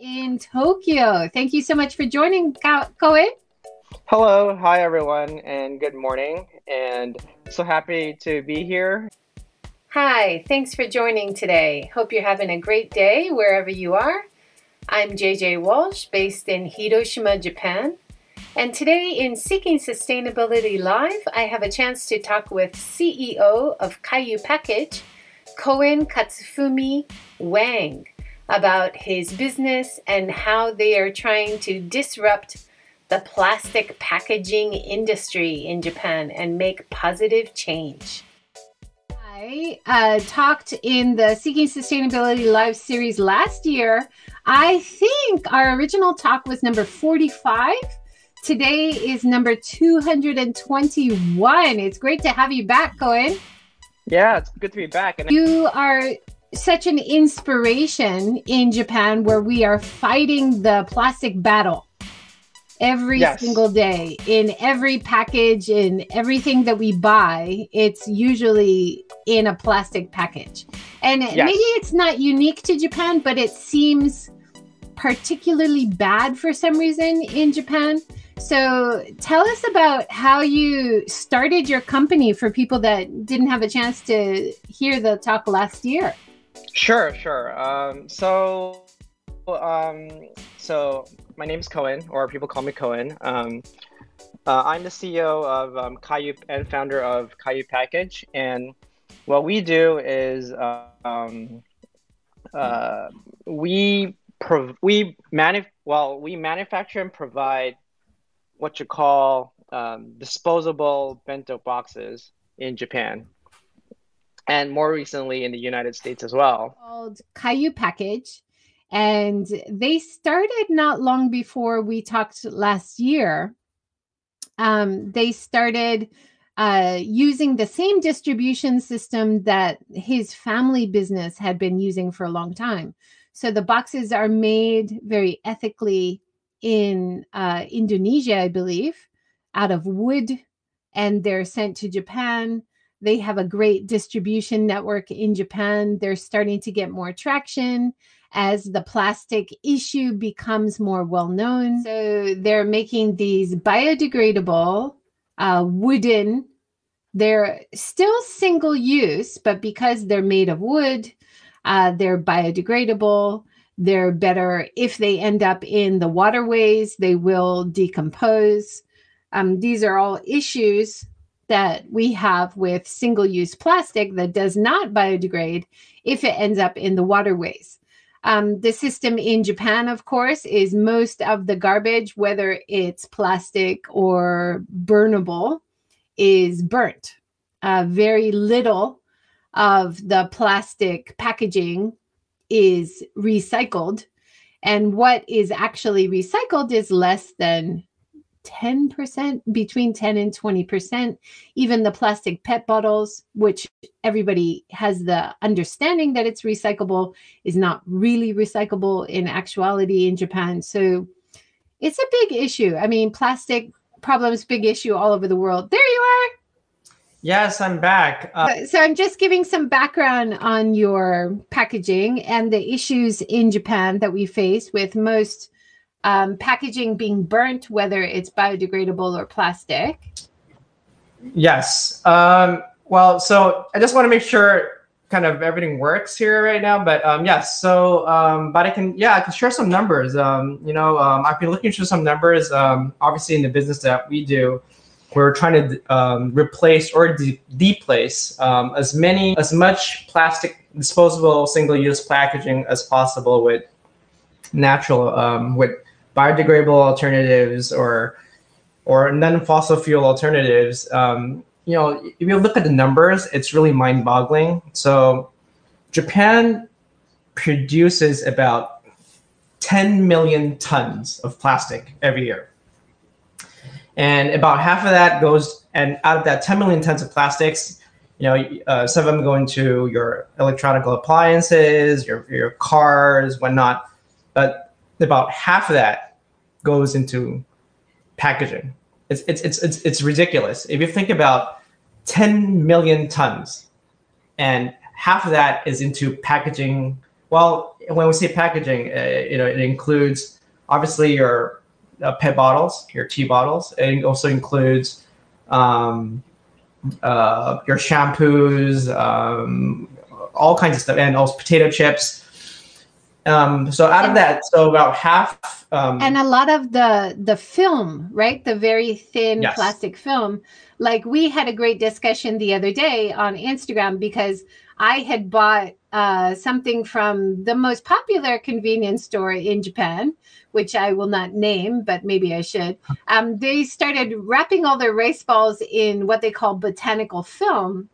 in Tokyo. Thank you so much for joining, Koen. Hello, hi everyone, and good morning. And so happy to be here. Hi, thanks for joining today. Hope you're having a great day wherever you are. I'm JJ Walsh, based in Hiroshima, Japan. And today in Seeking Sustainability Live, I have a chance to talk with CEO of Kaiyu Package, Koen Katsufumi Wang, about his business and how they are trying to disrupt the plastic packaging industry in Japan and make positive change. I uh, talked in the Seeking Sustainability Live series last year. I think our original talk was number 45 Today is number 221. It's great to have you back, Koen. Yeah, it's good to be back. And you are such an inspiration in Japan where we are fighting the plastic battle every yes. single day in every package in everything that we buy it's usually in a plastic package and yes. maybe it's not unique to japan but it seems particularly bad for some reason in japan so tell us about how you started your company for people that didn't have a chance to hear the talk last year. Sure, sure. Um, so, um, so my name is Koen, or people call me Cohen. Um, uh, I'm the CEO of um, Kaiyu and founder of Kaiyu Package, and what we do is um, uh, we prov- we manu- well we manufacture and provide what you call um, disposable bento boxes in Japan, and more recently in the United States as well. Called Kaiyu Package, and they started not long before we talked last year. Um, they started uh, using the same distribution system that his family business had been using for a long time. So the boxes are made very ethically in uh, Indonesia, I believe, out of wood, and they're sent to Japan. They have a great distribution network in Japan. They're starting to get more traction as the plastic issue becomes more well known. So they're making these biodegradable uh, wooden. They're still single use, but because they're made of wood, uh, they're biodegradable. They're better if they end up in the waterways, they will decompose. Um, these are all issues that we have with single use plastic that does not biodegrade if it ends up in the waterways. Um, the system in Japan, of course, is most of the garbage, whether it's plastic or burnable, is burnt. Uh, very little of the plastic packaging is recycled and what is actually recycled is less than 10% between 10 and 20% even the plastic pet bottles which everybody has the understanding that it's recyclable is not really recyclable in actuality in Japan. So it's a big issue. I mean plastic problems big issue all over the world. There you are! Yes, I'm back. Uh, so I'm just giving some background on your packaging and the issues in Japan that we face with most um, packaging being burnt, whether it's biodegradable or plastic. Yes. Um, well, so I just want to make sure kind of everything works here right now. But um, yes, so um, but I can yeah I can share some numbers. Um, you know, um, I've been looking through some numbers. Um, obviously, in the business that we do, we're trying to um, replace or de- deplace um, as many as much plastic disposable single-use packaging as possible with natural um, with biodegradable alternatives or or non-fossil fuel alternatives um, you know if you look at the numbers it's really mind-boggling. So japan produces about 10 million tons of plastic every year. And about half of that goes and out of that 10 million tons of plastics you know uh, some of them go into your electronic appliances your, your cars whatnot. But about half of that goes into packaging it's, it's, it's, it's, it's ridiculous if you think about 10 million tons and half of that is into packaging well when we say packaging, uh, you know, it includes obviously your uh, PET bottles, your tea bottles. It also includes um, uh, your shampoos, um, all kinds of stuff, and also potato chips. Um, so out of that, so about half, um, and a lot of the the film, right? The very thin Yes. plastic film. Like we had a great discussion the other day on Instagram because I had bought uh, something from the most popular convenience store in Japan, which I will not name, but maybe I should. Um, they started wrapping all their rice balls in what they call botanical film.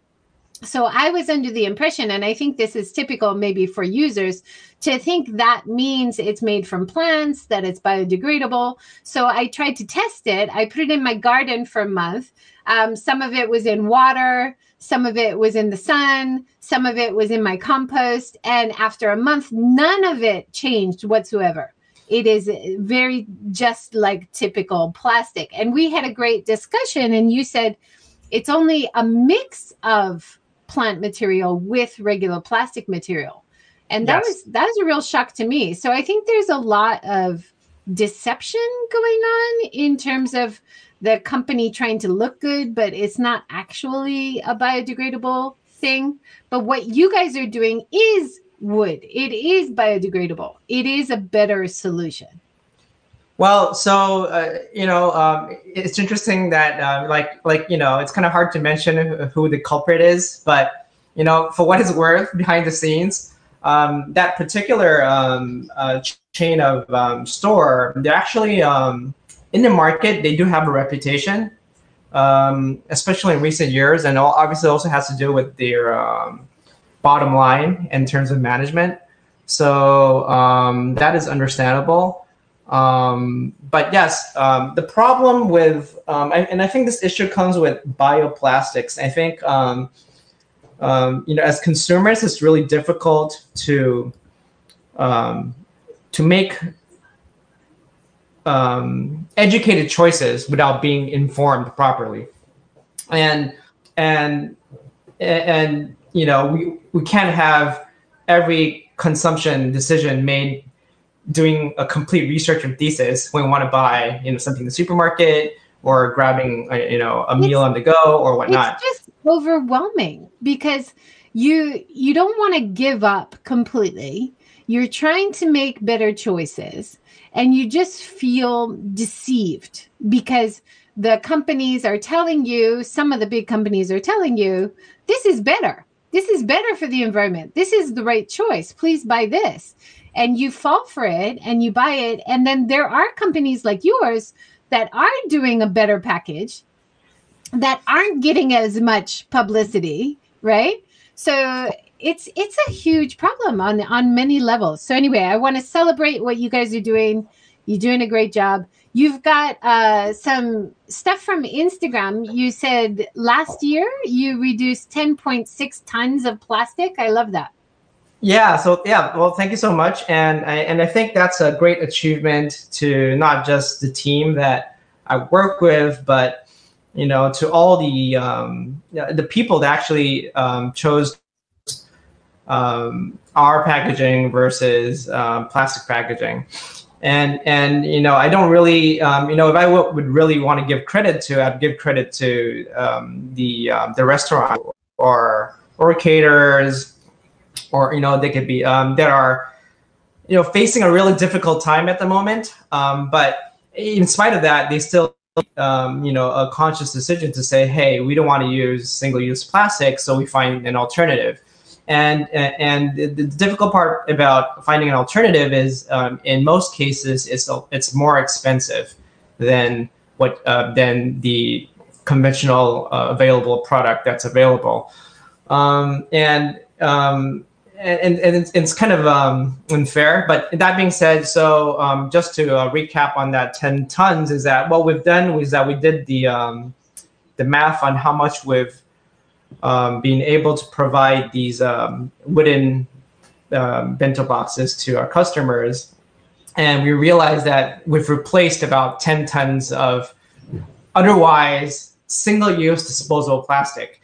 So I was under the impression, and I think this is typical maybe for users, to think that means it's made from plants, that it's biodegradable. So I tried to test it. I put it in my garden for a month. Um, some of it was in water, some of it was in the sun, some of it was in my compost. And after a month, none of it changed whatsoever. It is very just like typical plastic. And we had a great discussion, and you said it's only a mix of plant material with regular plastic material. And that Yes. was that was a real shock to me. So I think there's a lot of deception going on in terms of the company trying to look good, but it's not actually a biodegradable thing. But what you guys are doing is wood. It is biodegradable. It is a better solution. Well, so uh, you know, um, it's interesting that uh, like like you know, it's kind of hard to mention who the culprit is, but you know, for what it's worth, behind the scenes, um, that particular um, uh, ch- chain of um, store, they're actually um, in the market. They do have a reputation, um, especially in recent years, and all, obviously also has to do with their um, bottom line in terms of management. So um, that is understandable. Um, but yes, um, the problem with, um, and, and I think this issue comes with bioplastics. I think, um, um, you know, as consumers, it's really difficult to um, to make educated choices without being informed properly, and and and you know, we we can't have every consumption decision made doing a complete research and thesis when we want to buy you know something in the supermarket or grabbing uh, you know a meal on the go or whatnot It's just overwhelming because you you don't want to give up completely. You're trying to make better choices and you just feel deceived because the companies are telling you, some of the big companies are telling you, this is better. This is better for the environment. This is the right choice. Please buy this. And you fall for it and you buy it. And then there are companies like yours that are doing a better package that aren't getting as much publicity, right? So it's it's a huge problem on on many levels. So anyway, I want to celebrate what you guys are doing. You're doing a great job. You've got uh, some stuff from Instagram. You said last year you reduced 10.6 tons of plastic. I love that. Yeah. So yeah. Well, thank you so much, and I, and I think that's a great achievement to not just the team that I work with, but you know, to all the um, the people that actually um, chose um, our packaging versus um, plastic packaging. And and you know, I don't really um, you know, if I w- would really want to give credit to, I'd give credit to um, the um, the restaurant or or caterers or you know they could be um, that are you know facing a really difficult time at the moment um, but in spite of that they still um, you know a conscious decision to say hey we don't want to use single-use plastic so we find an alternative. And and the difficult part about finding an alternative is um, in most cases it's it's more expensive than what uh, than the conventional uh, available product that's available. Um, and um, and, and it's, it's kind of um, unfair. But that being said, so um, just to uh, recap on that 10 tons is that what we've done was that we did the um, the math on how much we've um, been able to provide these um, wooden um, bento boxes to our customers, and we realized that we've replaced about 10 tons of otherwise single-use disposable plastic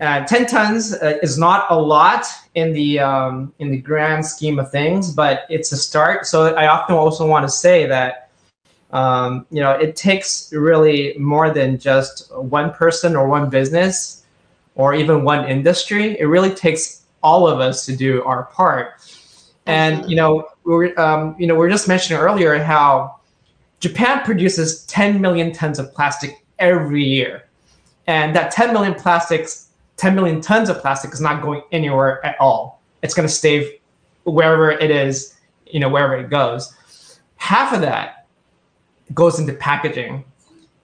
uh, 10 tons uh, is not a lot in the um, in the grand scheme of things, but it's a start. So I often also want to say that um, you know it takes really more than just one person or one business or even one industry. It really takes all of us to do our part. And you know we're um, you know we are just mentioning earlier how Japan produces 10 million tons of plastic every year, and that 10 million plastics 10 million tons of plastic is not going anywhere at all. It's going to stay wherever it is, you know, wherever it goes. Half of that goes into packaging.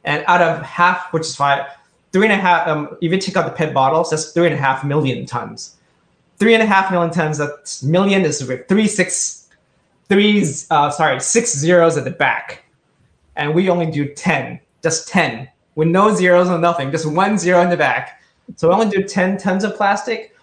And out of half, which is five, three and a half, um, if you take out the PET bottles, that's three and a half million tons. Three and a half million tons, that's million is three, six, threes, uh, sorry, six zeros at the back. And we only do 10, just 10, with no zeros or nothing, just one zero in the back so we only do 10 tons of plastic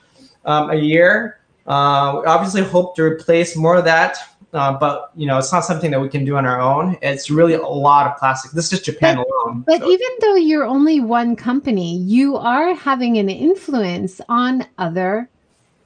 um, a year. Uh, we obviously hope to replace more of that, uh, but you know it's not something that we can do on our own. It's really a lot of plastic. This is just Japan but, alone. But so. even though you're only one company, you are having an influence on other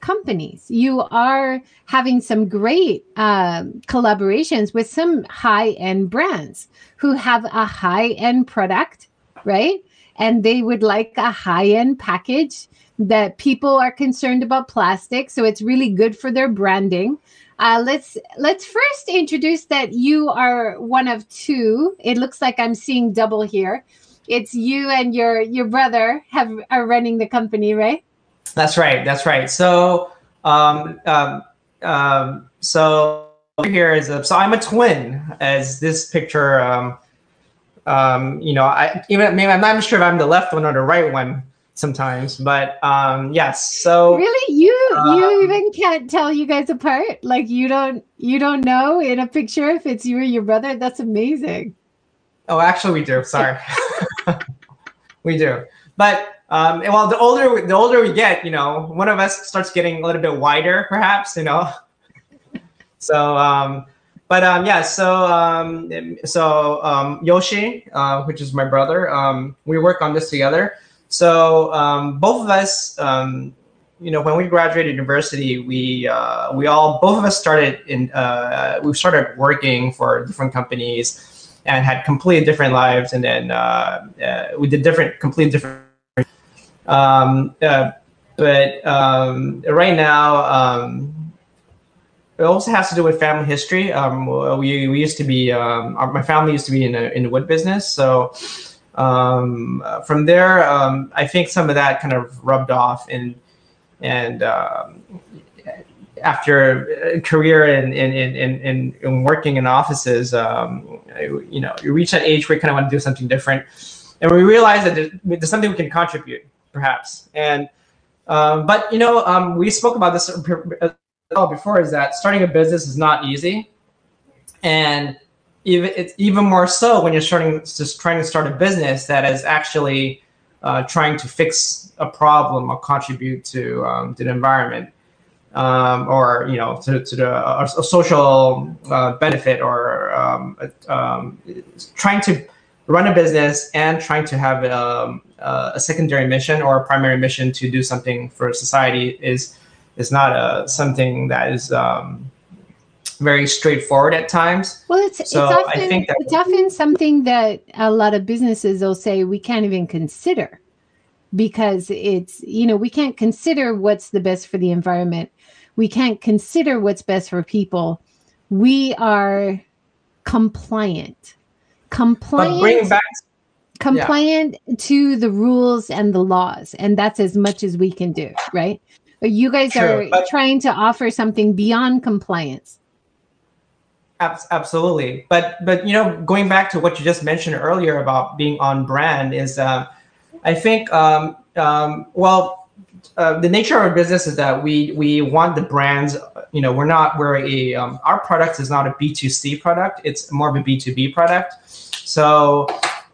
companies. You are having some great uh, collaborations with some high end brands who have a high end product, right? And they would like a high end package that people are concerned about plastic. So it's really good for their branding. Uh, let's let's first introduce that you are one of two. It looks like I'm seeing double here. It's you and your your brother have are running the company, right? That's right. That's right. So um, um, um, so here is a, so I'm a twin, as this picture um, um, you know, I even maybe I'm not sure if I'm the left one or the right one sometimes, but um, yes. So really, you um, you even can't tell you guys apart. Like you don't you don't know in a picture if it's you or your brother. That's amazing. Oh, actually, we do. Sorry, we do. But um, well, the older the older we get, you know, one of us starts getting a little bit wider, perhaps. You know. so um, but um, yeah, so um, so um, Yoshi, uh, which is my brother, um, we work on this together. So um, both of us, um, you know, when we graduated university, we uh, we all both of us started in uh, we started working for different companies and had completely different lives, and then uh, uh we did different, completely different. Um, uh, but um, right now, um, it also has to do with family history. Um, we, we used to be, um, our, my family used to be in, a, in the wood business. So um, from there, um, I think some of that kind of rubbed off. And, and um, after a career in, in, in, in, in working in offices, um, you know, you reach that age where you kind of want to do something different. And we realize that there's something we can contribute, perhaps. And um, but you know, um, we spoke about this before is that starting a business is not easy, and even it's even more so when you're starting just trying to start a business that is actually uh, trying to fix a problem or contribute to um, the environment. Um, or you know to, to the a, a social uh, benefit or um, um, trying to run a business and trying to have um, uh, a secondary mission or a primary mission to do something for society is is not a uh, something that is um, very straightforward at times. Well, it's, so it's often, I think that, it's often something that a lot of businesses will say we can't even consider because it's you know we can't consider what's the best for the environment. We can't consider what's best for people. We are compliant. Compliant. back compliant yeah. to the rules and the laws and that's as much as we can do right you guys are but, trying to offer something beyond compliance. Absolutely, but but you know, going back to what you just mentioned earlier about being on brand is, uh, I think, um, um, well, uh, the nature of our business is that we we want the brands. You know, we're not we're a um, our product is not a B two C product. It's more of a B two B product. So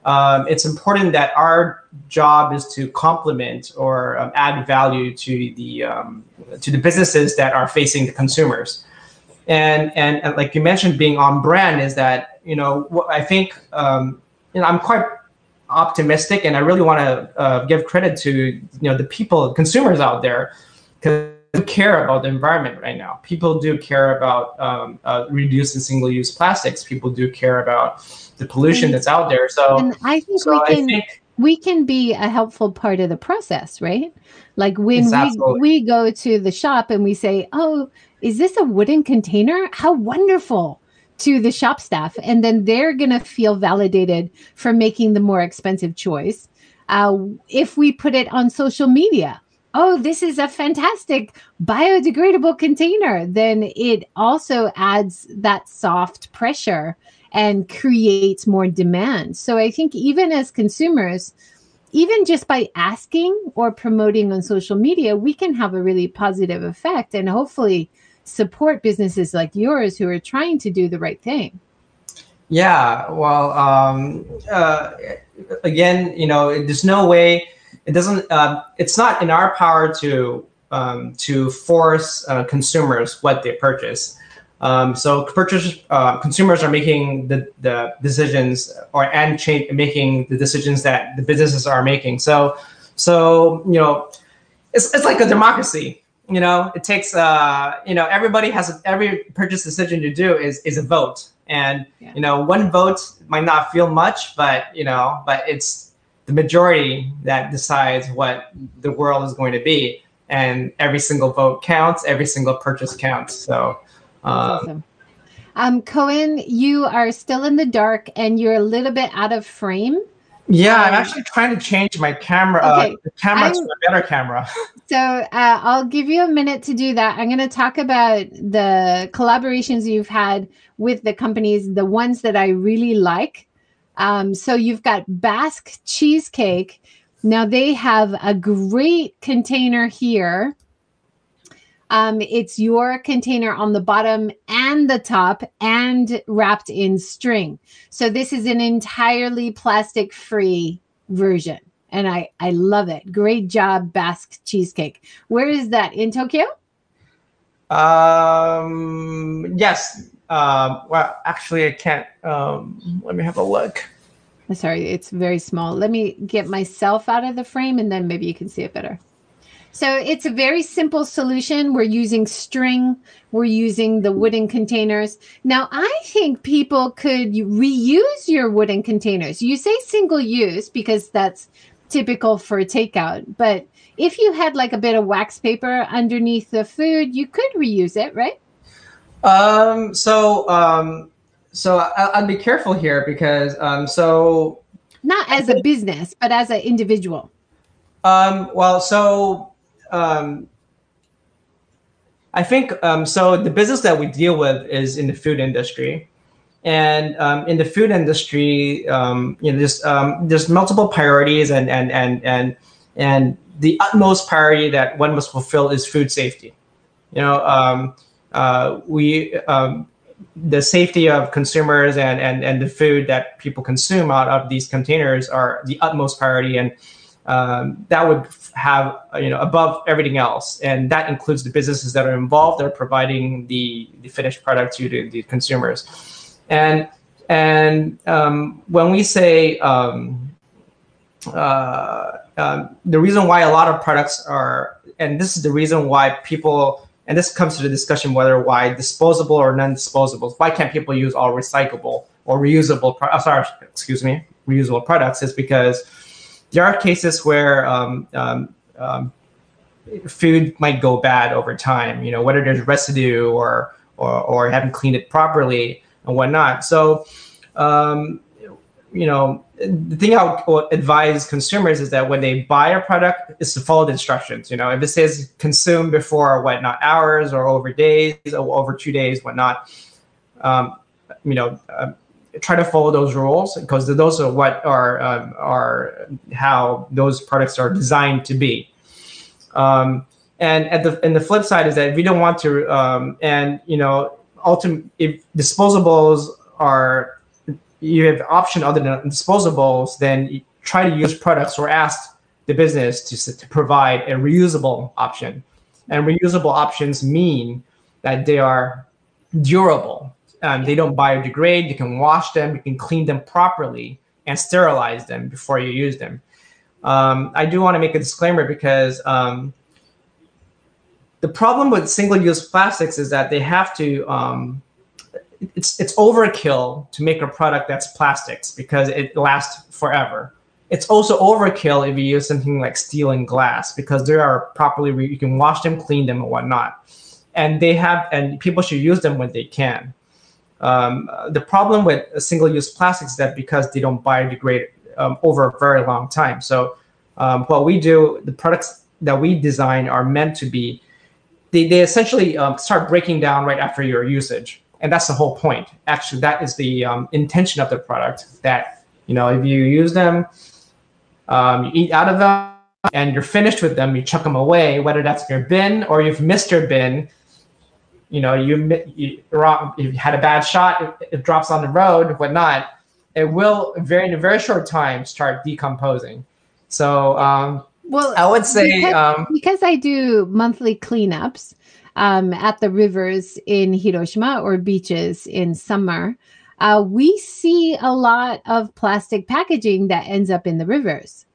um, it's important that our job is to complement or um, add value to the um, to the businesses that are facing the consumers. And, and, and like you mentioned, being on brand is that you know I think um, you know I'm quite optimistic, and I really want to uh, give credit to you know the people, consumers out there, because care about the environment right now. People do care about um, uh, reducing single-use plastics. People do care about the pollution that's out there. So, and I think so we can think, we can be a helpful part of the process, right? Like when we we go to the shop and we say, "Oh, is this a wooden container? How wonderful!" to the shop staff, and then they're gonna feel validated for making the more expensive choice. Uh, if we put it on social media, oh, this is a fantastic biodegradable container, then it also adds that soft pressure and creates more demand. So I think even as consumers, even just by asking or promoting on social media, we can have a really positive effect and hopefully support businesses like yours who are trying to do the right thing. Yeah, well, um, uh, again, you know, there's no way it doesn't uh, it's not in our power to um, to force uh, consumers what they purchase um, so purchasers uh, consumers are making the, the decisions or and change, making the decisions that the businesses are making. So so you know it's, it's like a democracy you know? It takes uh you know everybody has a, every purchase decision you do is is a vote. And yeah. you know one vote might not feel much but you know but it's the majority that decides what the world is going to be. And every single vote counts every single purchase counts. So um, awesome. um, cohen you are still in the dark and you're a little bit out of frame yeah i'm um, actually trying to change my camera uh, okay. uh, the camera I'm, to a better camera so uh, i'll give you a minute to do that i'm going to talk about the collaborations you've had with the companies the ones that i really like um, so you've got Basque cheesecake. Now they have a great container here. Um, it's your container on the bottom and the top and wrapped in string. So this is an entirely plastic free version. And I, I love it. Great job, Basque cheesecake. Where is that in Tokyo? Um, yes, um, well, actually, I can't. Um, let me have a look. Sorry, it's very small. Let me get myself out of the frame and then maybe you can see it better. So it's a very simple solution. We're using string. We're using the wooden containers. Now, I think people could reuse your wooden containers. You say single use because that's typical for a takeout. But if you had like a bit of wax paper underneath the food, you could reuse it, right? Um, so um, so I, will be careful here because um, so not as a business, but as an individual. Um, well, so um, I think um, so. The business that we deal with is in the food industry, and um, in the food industry, um, you know, there's um, there's multiple priorities, and and and and and the utmost priority that one must fulfill is food safety. You know, um, uh, we um, the safety of consumers and, and, and the food that people consume out of these containers are the utmost priority. And um, that would have, you know, above everything else. And that includes the businesses that are involved, that are providing the, the finished product to the, the consumers. And, and um, when we say, um, uh, um, the reason why a lot of products are, and this is the reason why people and this comes to the discussion whether why disposable or non-disposables. Why can't people use all recyclable or reusable? Pro- oh, sorry, excuse me, reusable products is because there are cases where um, um, um, food might go bad over time. You know, whether there's residue or or, or haven't cleaned it properly and whatnot. So, um, you know, the thing I would advise consumers is that when they buy a product, is to follow the instructions. You know, if it says consume before whatnot hours or over days or over two days, whatnot, um, you know, uh, try to follow those rules because those are what are um, are how those products are designed to be. Um, and at the and the flip side is that we don't want to, um, and you know, ultimate if disposables are you have option other than disposables, then try to use products or ask the business to, to provide a reusable option. And reusable options mean that they are durable. Um, they don't biodegrade. You can wash them. You can clean them properly, and sterilize them before you use them. Um, I do want to make a disclaimer because um, the problem with single-use plastics is that they have to um, it's it's overkill to make a product that's plastics because it lasts forever. It's also overkill if you use something like steel and glass because they are properly you can wash them, clean them, and whatnot. And they have and people should use them when they can. Um, the problem with single-use plastics is that because they don't biodegrade um, over a very long time. So um, what we do, the products that we design are meant to be, they, they essentially um, start breaking down right after your usage. And that's the whole point. Actually, that is the um, intention of the product that, you know, if you use them, um, you eat out of them and you're finished with them, you chuck them away, whether that's in your bin or you've missed your bin, you know, you, you, you had a bad shot, it, it drops on the road, whatnot, it will very in a very short time start decomposing. So, um, well, I would say because, um, because I do monthly cleanups um, at the rivers in Hiroshima or beaches in summer, uh, we see a lot of plastic packaging that ends up in the rivers,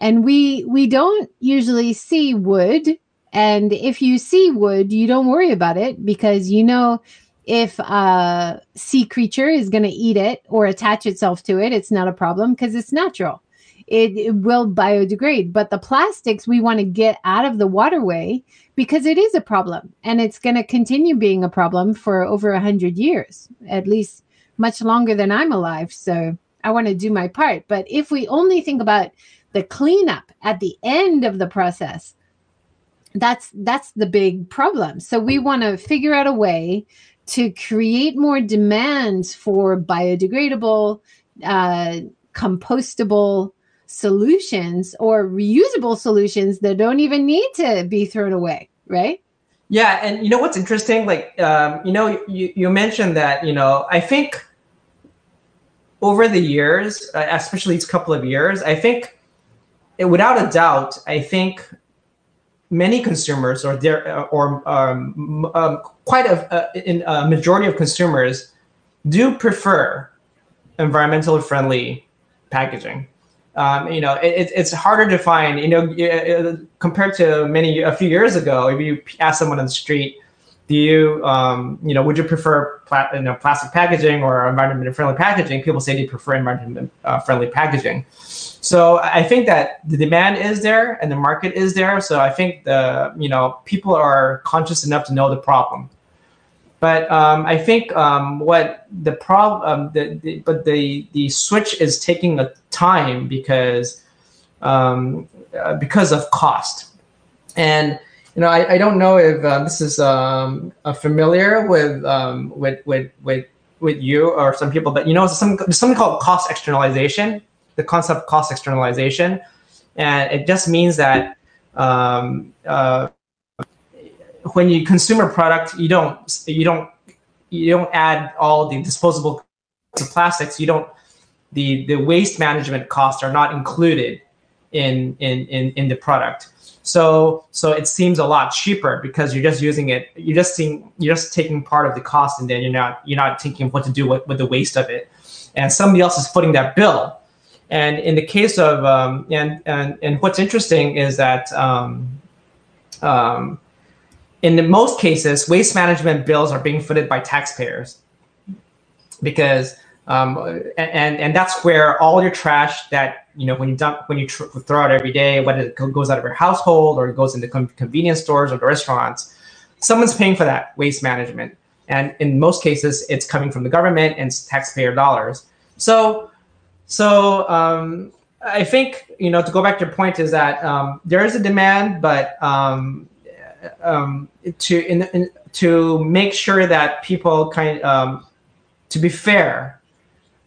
and we we don't usually see wood. And if you see wood, you don't worry about it because you know if a sea creature is going to eat it or attach itself to it, it's not a problem because it's natural it, it will biodegrade. But the plastics we want to get out of the waterway because it is a problem and it's going to continue being a problem for over a hundred years, at least much longer than I'm alive. So I want to do my part. But if we only think about the cleanup at the end of the process, that's that's the big problem. So we want to figure out a way to create more demands for biodegradable, uh, compostable solutions or reusable solutions that don't even need to be thrown away, right? Yeah, and you know what's interesting? Like, um, you know, you, you mentioned that, you know, I think over the years, uh, especially these couple of years, I think it, without a doubt, I think many consumers or there uh, or um, um, quite a, uh, in a majority of consumers do prefer environmentally friendly packaging um, you know, it, it's harder to find, you know, uh, compared to many, a few years ago, if you ask someone on the street, do you, um, you know, would you prefer pla- you know, plastic packaging or environmentally friendly packaging? People say they prefer environment uh, friendly packaging. So I think that the demand is there and the market is there. So I think the, you know, people are conscious enough to know the problem. But um, I think um, what the problem, um, the, the, but the the switch is taking a time because um, uh, because of cost, and you know I, I don't know if uh, this is um, familiar with um, with with with with you or some people, but you know some something called cost externalization. The concept of cost externalization, and it just means that um, uh, when you consume a product, you don't you don't you don't add all the disposable plastics. You don't the the waste management costs are not included in in in, in the product. So so it seems a lot cheaper because you're just using it. You're just seeing you're just taking part of the cost, and then you're not you're not thinking what to do with, with the waste of it. And somebody else is footing that bill. And in the case of um, and and and what's interesting is that um, um, in most cases, waste management bills are being footed by taxpayers because um, and and that's where all your trash that you know when you dump when you tr- throw out every day, whether it goes out of your household or it goes into com- convenience stores or the restaurants, someone's paying for that waste management. And in most cases, it's coming from the government and it's taxpayer dollars. So, so um, I think you know to go back to your point is that um, there is a demand, but um, um, to in, in, to make sure that people kind um, to be fair.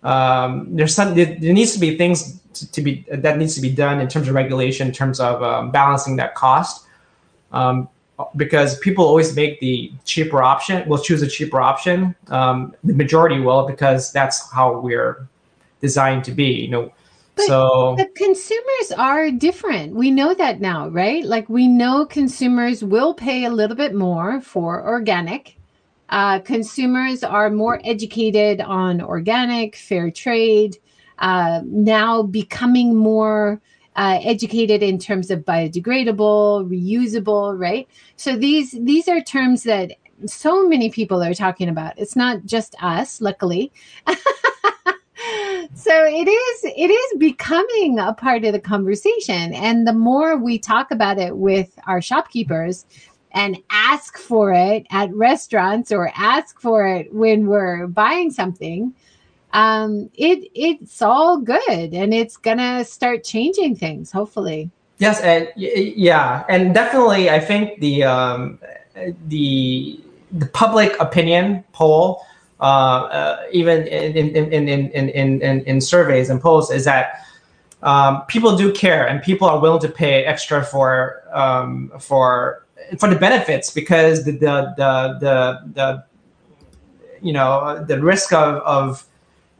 Um, there's some there, there, needs to be things to, to, be that needs to be done in terms of regulation, in terms of balancing that cost. Because people always make the cheaper option, will choose a cheaper option. The majority will because that's how we're designed to be. You know, but so the consumers are different. We know that now, right? Like we know consumers will pay a little bit more for organic. Uh, consumers are more educated on organic, fair trade, uh, now becoming more uh, educated in terms of biodegradable, reusable, right? So these these are terms that so many people are talking about. It's not just us, luckily. so it is it is becoming a part of the conversation. And the more we talk about it with our shopkeepers and ask for it at restaurants or ask for it when we're buying something um it it's all good and it's gonna start changing things hopefully. Yes and yeah and definitely i think the um the the public opinion poll uh, uh, even in in, in, in, in, in, surveys and polls is that um, people do care and people are willing to pay extra for um, for for the benefits because the the the the, the you know the risk of, of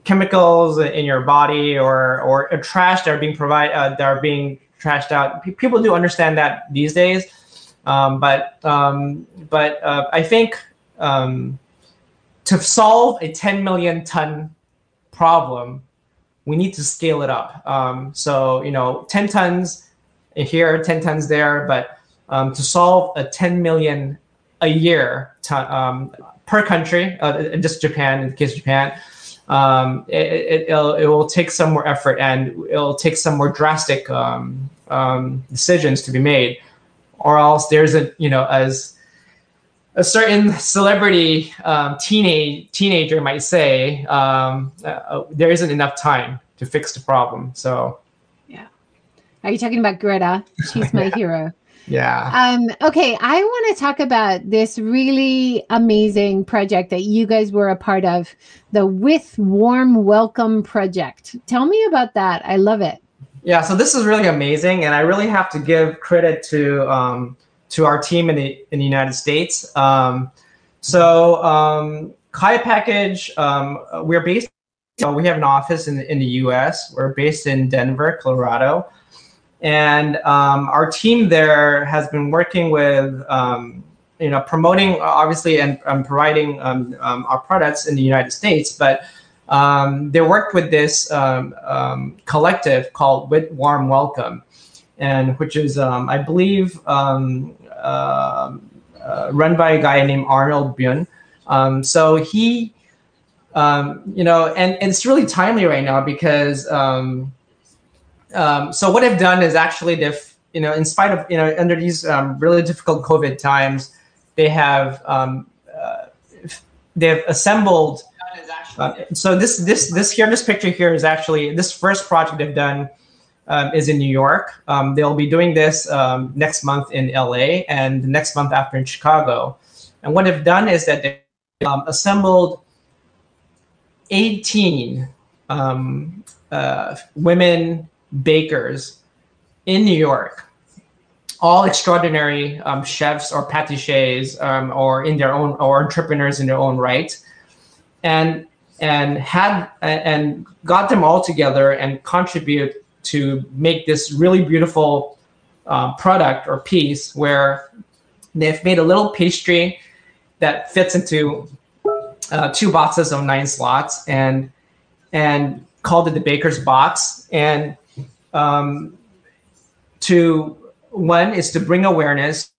chemicals in your body or or trash that are being provide uh, that are being trashed out. P- people do understand that these days, um, but um, but uh, I think um, to solve a 10 million ton problem, we need to scale it up. Um, so, you know, 10 tons here, 10 tons there, but um, to solve a 10 million a year um, per country, uh, just Japan, in the case of Japan, um, it, it, it, will take some more effort and it'll take some more drastic um, um, decisions to be made, or else there's a, you know, as a certain celebrity um, teenage teenager might say um, uh, there isn't enough time to fix the problem. So, yeah. Are you talking about Greta? She's my hero. Yeah. Um, okay, I want to talk about this really amazing project that you guys were a part of, the With Warm Welcome project. Tell me about that. I love it. Yeah, so this is really amazing, and I really have to give credit to um, to our team in the in the United States. Um, so um, Kaiyu Package, um, we're based. Know, we have an office in the, in the U.S. We're based in Denver, Colorado, and um, our team there has been working with um, you know promoting obviously and um, providing um, our products in the United States, but they worked with this collective called With Warm Welcome, and which is um, I believe um, uh, uh, run by a guy named Arnold Bun. Um, so he, um, you know, and, and it's really timely right now because um, um, so what they've done is actually they've you know in spite of you know under these really difficult COVID times, they have uh, they've assembled. Uh, so this this this here this picture here is actually this first project they've done um, is in New York. Um, they'll be doing this um, next month in LA and the next month after in Chicago. And what they've done is that they um, assembled 18 um, uh, women bakers in New York, all extraordinary um, chefs or patissiers or in their own or entrepreneurs in their own right. And and had and got them all together and contribute to make this really beautiful uh, product or piece where they've made a little pastry that fits into uh, two boxes of nine slots and and called it the baker's box. And um, to one is to bring awareness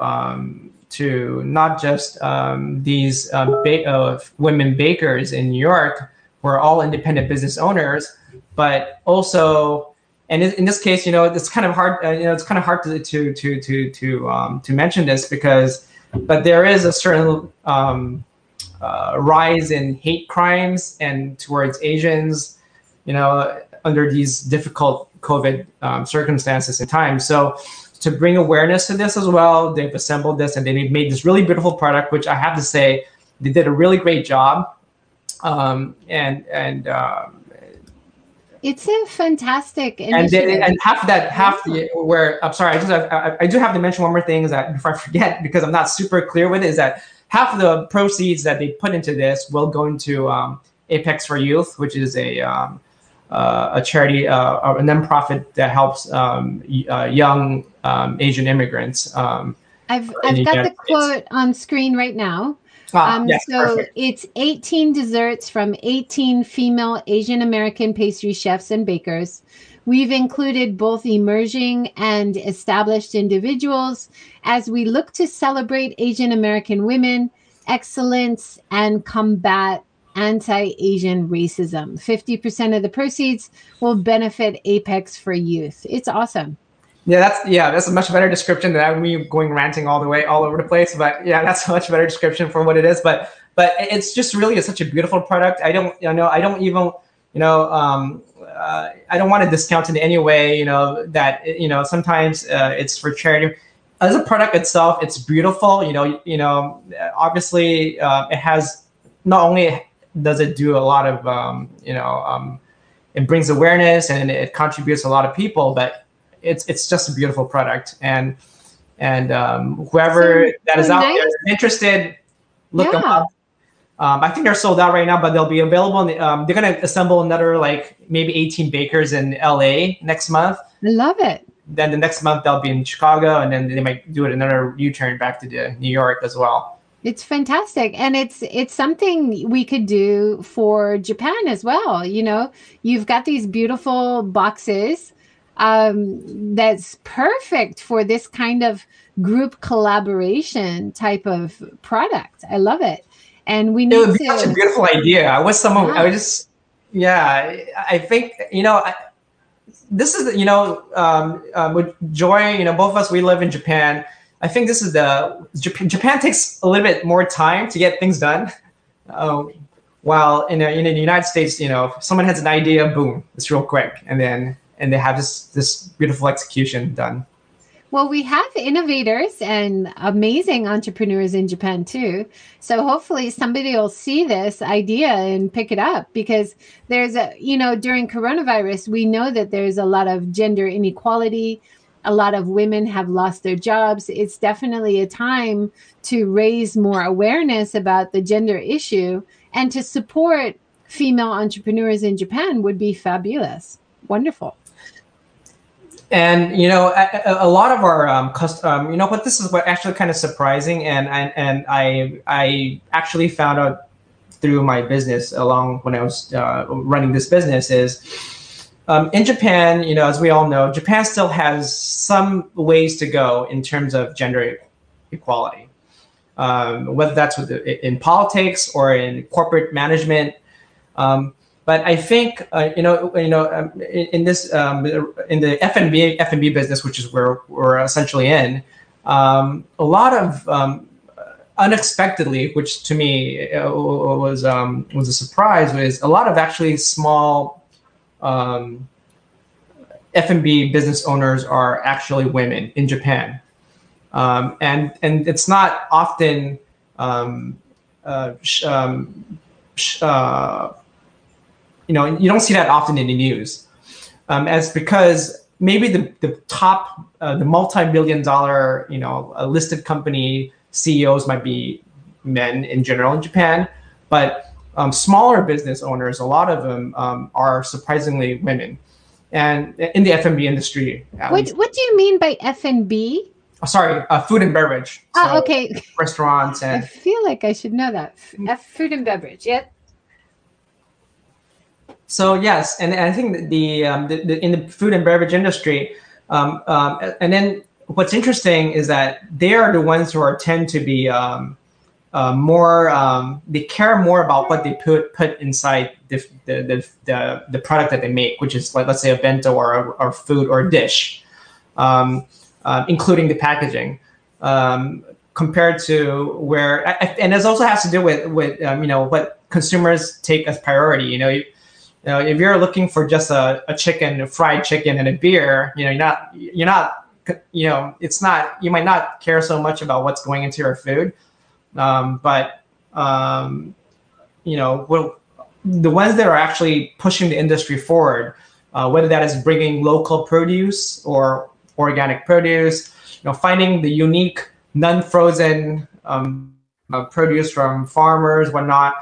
um, to not just um, these uh, ba- uh, women bakers in New York who are all independent business owners, but also and in this case, you know, it's kind of hard. Uh, you know, it's kind of hard to to to to to um, to mention this because, but there is a certain um, uh, rise in hate crimes and towards Asians, you know, under these difficult COVID um, circumstances and times. So, to bring awareness to this as well, they've assembled this and they made this really beautiful product, which I have to say, they did a really great job. Um, and and um, it's a fantastic and they, and half that half the where I'm sorry I just have, I, I do have to mention one more thing is that before I forget because I'm not super clear with it is that half of the proceeds that they put into this will go into um, Apex for Youth, which is a um, uh, a charity, uh, a nonprofit that helps um, uh, young um, Asian immigrants. Um, I've I've got the quote on screen right now. Ah, um, yes, so perfect. it's 18 desserts from 18 female Asian American pastry chefs and bakers. We've included both emerging and established individuals as we look to celebrate Asian American women, excellence, and combat anti Asian racism. 50% of the proceeds will benefit Apex for Youth. It's awesome. Yeah, that's yeah, that's a much better description than me going ranting all the way all over the place. But yeah, that's a much better description for what it is. But but it's just really such a beautiful product. I don't you know I don't even you know um, uh, I don't want to discount in any way. You know that you know sometimes uh, it's for charity. As a product itself, it's beautiful. You know you know obviously uh, it has not only does it do a lot of um, you know um, it brings awareness and it contributes a lot of people, but it's it's just a beautiful product and and um, whoever so, that is so out nice. there interested, look yeah. them up. Um, I think they're sold out right now, but they'll be available. The, um, they're going to assemble another like maybe 18 bakers in LA next month. I love it. Then the next month they'll be in Chicago, and then they might do it another U-turn back to the New York as well. It's fantastic, and it's it's something we could do for Japan as well. You know, you've got these beautiful boxes um, that's perfect for this kind of group collaboration type of product. I love it, and we need it would be to, such a beautiful idea. I was someone. Yeah. I was just yeah. I think you know. I, this is you know um, um, with joy you know both of us we live in japan i think this is the japan, japan takes a little bit more time to get things done uh, while in, a, in the united states you know if someone has an idea boom it's real quick and then and they have this this beautiful execution done. Well, we have innovators and amazing entrepreneurs in Japan too. So hopefully somebody will see this idea and pick it up because there's a, you know, during coronavirus, we know that there's a lot of gender inequality. A lot of women have lost their jobs. It's definitely a time to raise more awareness about the gender issue and to support female entrepreneurs in Japan would be fabulous. Wonderful and you know a, a lot of our um, custom, um, you know but this is what actually kind of surprising and, and and i i actually found out through my business along when i was uh, running this business is um, in japan you know as we all know japan still has some ways to go in terms of gender equality. Um, whether that's the, in politics or in corporate management um, but I think uh, you know, you know, um, in, in, this um, in the F&B F&B business, which is where we're essentially in, um, a lot of um, unexpectedly, which to me uh, was um, was a surprise, was a lot of actually small um, F&B business owners are actually women in Japan, and and it's not often. Uh, sh- uh, you know you don't see that often in the news. Um, as because maybe the, the top uh, the multi-million dollar you know listed company ceos might be men in general in japan but um, smaller business owners a lot of them um, are surprisingly women. And in the f&b industry what, what do you mean by f&b oh, sorry uh, food and beverage. Oh, so okay. restaurants and i feel like i should know that. F- food and beverage yeah so yes, and, I think the, um, the, the, in the food and beverage industry, um, um, and then what's interesting is that they are the ones who are tend to be um, uh, more. Um, they care more about what they put put inside the the, the the, product that they make, which is like let's say a bento or a, or food or a dish, um, uh, including the packaging. compared to where, and this also has to do with with you know what consumers take as priority. You know, you know, if you're looking for just a, a chicken, a fried chicken and a beer, you know, you're not, you're not, you know, it's not, you might not care so much about what's going into your food. Um, but, um, you know, well, the ones that are actually pushing the industry forward, uh, whether that is bringing local produce or organic produce, you know, finding the unique non-frozen um, uh, produce from farmers, whatnot.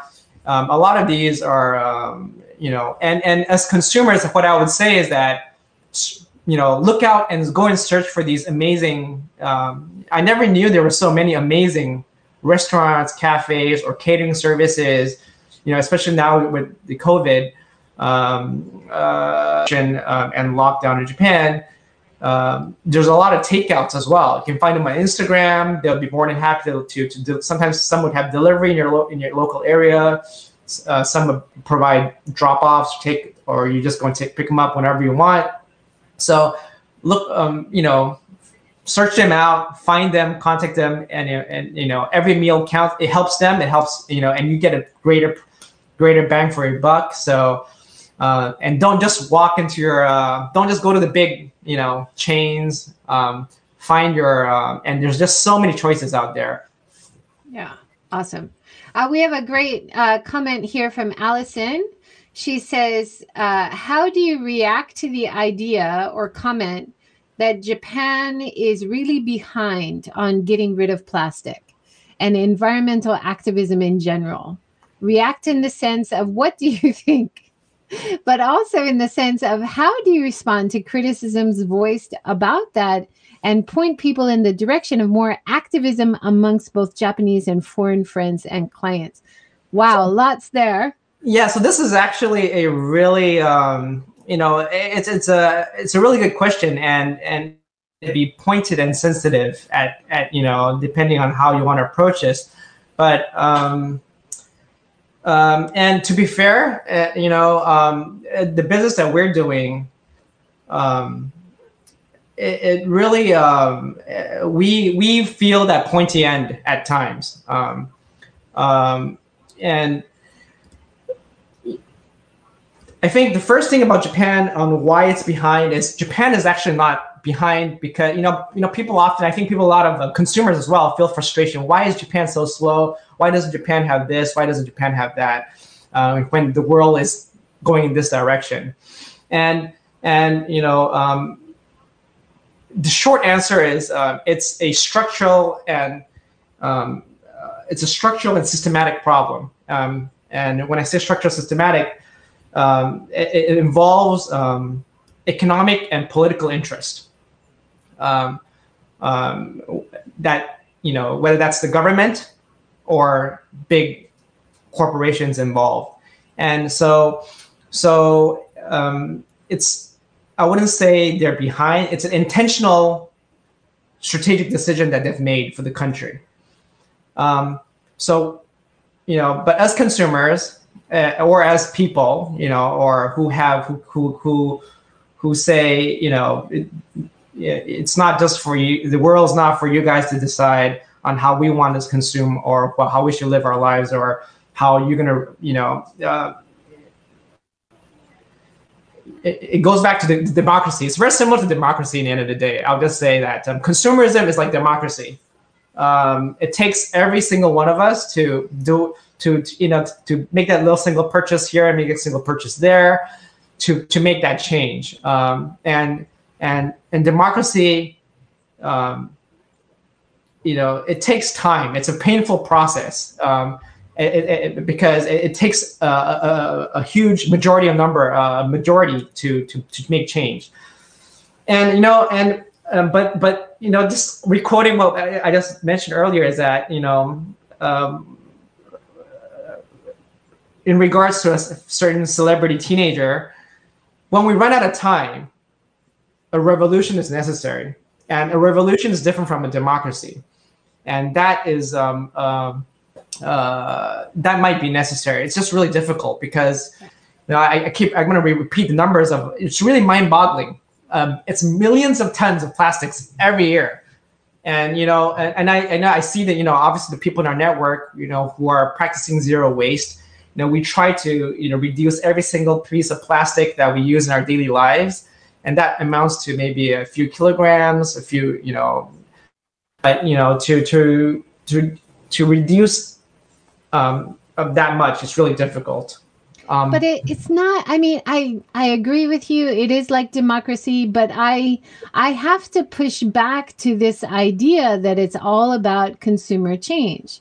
Um, a lot of these are, um, you know, and and as consumers, what I would say is that you know, look out and go and search for these amazing. Um, I never knew there were so many amazing restaurants, cafes, or catering services. You know, especially now with the COVID um, uh, and, um, and lockdown in Japan. Um, there's a lot of takeouts as well. You can find them on Instagram. They'll be more than happy to, to, to. Sometimes some would have delivery in your lo- in your local area. Uh, some provide drop offs, take, or you're just go and take pick them up whenever you want. So look, um, you know, search them out, find them, contact them, and and you know every meal counts. It helps them. It helps you know, and you get a greater greater bang for your buck. So uh, and don't just walk into your uh, don't just go to the big you know chains um, find your uh, and there's just so many choices out there yeah awesome uh, we have a great uh, comment here from allison. She says uh, how do you react to the idea or comment that japan is really behind on getting rid of plastic and environmental activism in general? React in the sense of what do you think? But also in the sense of how do you respond to criticisms voiced about that and point people in the direction of more activism amongst both Japanese and foreign friends and clients? Wow, lots there. Yeah, so this is actually a really um, you know, it's it's a it's a really good question and and to be pointed and sensitive at at you know, depending on how you want to approach this. But um um, and to be fair, uh, you know, um, the business that we're doing, um, it, really um, we we feel that pointy end at times, um, um, and I think the first thing about Japan on why it's behind is Japan is actually not behind because you know you know people often I think people a lot of uh, consumers as well feel frustration. Why is Japan so slow? Why doesn't Japan have this? Why doesn't Japan have that? Uh, when the world is going in this direction, and and you know um, the short answer is uh, it's a structural and um, uh, it's a structural and systematic problem. Um, and when I say structural systematic, um, it, it, involves um, economic and political interest. Um, um, that you know whether that's the government or big corporations involved, and so so it's I wouldn't say they're behind. It's an intentional strategic decision that they've made for the country. Um, so you know, but as consumers uh, or as people, you know, or who have who who who, who say, you know, it, it's not just for you. The world's not for you guys to decide on how we want to consume or how we should live our lives or how you're gonna, you know. Uh, it, it, goes back to the, the, democracy. It's very similar to democracy. In the end of the day, I'll just say that um, consumerism is like democracy. Um, it takes every single one of us to do to, to you know to make that little single purchase here and make a single purchase there to to make that change. Um, and and and democracy um, you know it takes time it's a painful process um, it, it, because it, takes a, a, a, huge majority of number uh, majority to, to to make change. And you know and um, but but you know just requoting what I, just mentioned earlier is that you know um, in regards to a certain celebrity teenager when we run out of time a revolution is necessary, and a revolution is different from a democracy, and that is um, uh, uh, that might be necessary. It's just really difficult because you know I, I keep I'm going to repeat the numbers of it's really mind-boggling. Um, it's millions of tons of plastics every year, and you know, and, and I and I see that you know obviously the people in our network you know who are practicing zero waste. You know, we try to you know reduce every single piece of plastic that we use in our daily lives and that amounts to maybe a few kilograms, a few, you know, but you know, to to to to reduce um, of that much, it's really difficult. Um, but it, it's not. I mean, I I agree with you. It is like democracy, but I I have to push back to this idea that it's all about consumer change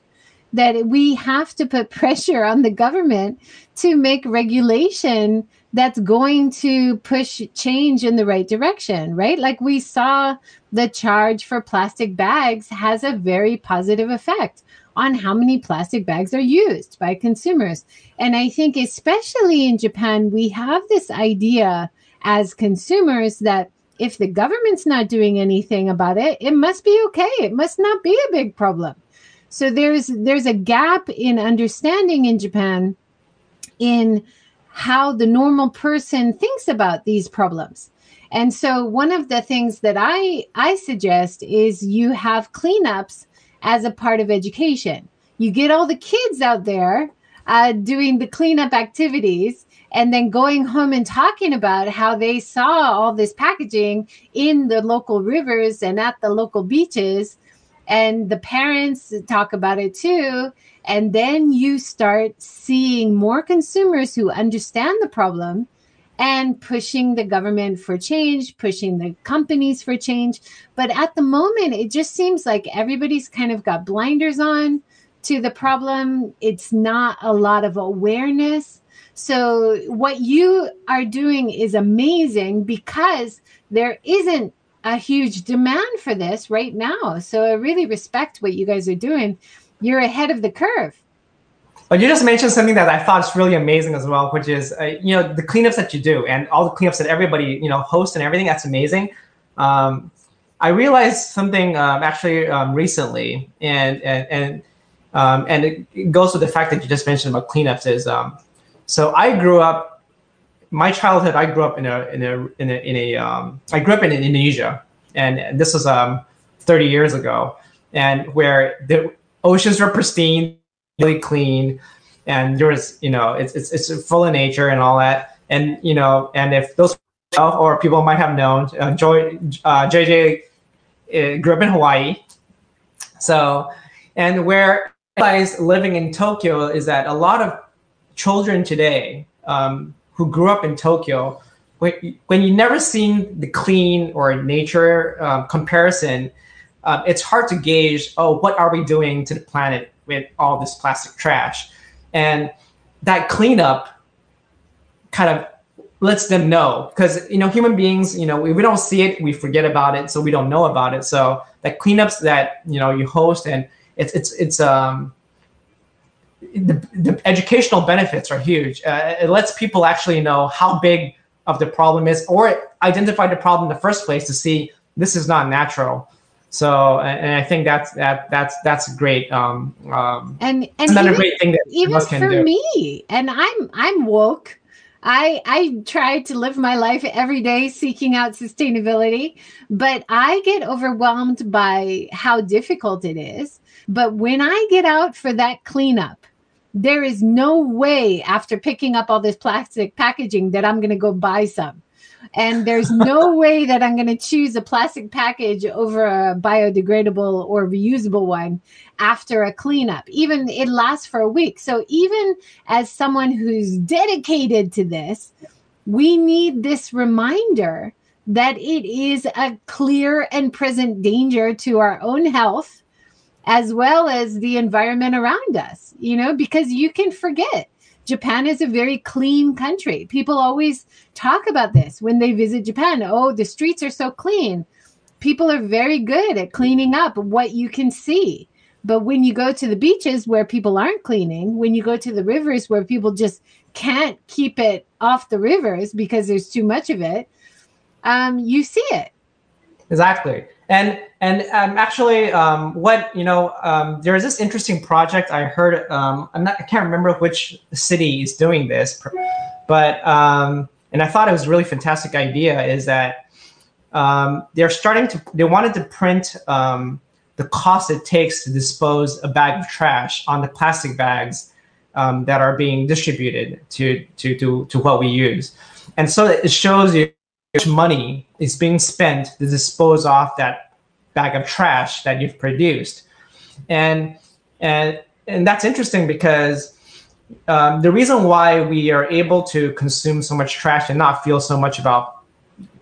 that we have to put pressure on the government to make regulation that's going to push change in the right direction, right? Like we saw the charge for plastic bags has a very positive effect on how many plastic bags are used by consumers. And I think, especially in Japan, we have this idea as consumers that if the government's not doing anything about it, it must be okay. It must not be a big problem. So there's there's a gap in understanding in Japan in how the normal person thinks about these problems. And so one of the things that I I suggest is you have cleanups as a part of education. You get all the kids out there uh, doing the cleanup activities and then going home and talking about how they saw all this packaging in the local rivers and at the local beaches and the parents talk about it too and then you start seeing more consumers who understand the problem and pushing the government for change, pushing the companies for change. But at the moment, it just seems like everybody's kind of got blinders on to the problem. It's not a lot of awareness. So, what you are doing is amazing because there isn't a huge demand for this right now. So, I really respect what you guys are doing you're ahead of the curve. But you just mentioned something that I thought is really amazing as well, which is uh, you know the cleanups that you do and all the cleanups that everybody you know hosts and everything. That's amazing. Um, I realized something um, actually um, recently, and and and um, and it goes with the fact that you just mentioned about cleanups. Is um, so I grew up. My childhood, I grew up in a in a in a, in a um, I grew up in Indonesia, and this was um, 30 years ago, and where the oceans were pristine, really clean, and there's you know it's it's it's full of nature and all that. And you know, and if those or people might have known, uh, Joy uh, JJ uh, grew up in Hawaii, so and where guys living in Tokyo is that a lot of children today um, who grew up in Tokyo, when, when you never seen the clean or nature um, comparison, um, it's hard to gauge, oh, what are we doing to the planet with all this plastic trash? And that cleanup kind of lets them know because you know human beings you know we, we don't see it we forget about it so we don't know about it. So the cleanups that you know you host and it's it's it's um the, the educational benefits are huge. Uh, it lets people actually know how big of the problem is or identify the problem in the first place to see this is not natural so, and I think that's that that's that's great. Um, um, and and another even, great thing that even for do. me, and I'm I'm woke. I I try to live my life every day seeking out sustainability, but I get overwhelmed by how difficult it is. But when I get out for that cleanup, there is no way after picking up all this plastic packaging that I'm going to go buy some and there's no way that I'm going to choose a plastic package over a biodegradable or reusable one after a cleanup. Even it lasts for a week. So even as someone who's dedicated to this, we need this reminder that it is a clear and present danger to our own health as well as the environment around us, you know, because you can forget Japan is a very clean country. People always talk about this when they visit Japan. Oh, the streets are so clean. People are very good at cleaning up what you can see. But when you go to the beaches where people aren't cleaning, when you go to the rivers where people just can't keep it off the rivers because there's too much of it, um, you see it. Exactly. And and um, actually, um, what you know, um, there is this interesting project I heard. Um, not, I can't remember which city is doing this, but um, and I thought it was a really fantastic idea. Is that um, they're starting to they wanted to print the cost it takes to dispose a bag of trash on the plastic bags that are being distributed to to to to what we use, and so it shows you much money is being spent to dispose off that bag of trash that you've produced. And and and that's interesting because um, the reason why we are able to consume so much trash and not feel so much about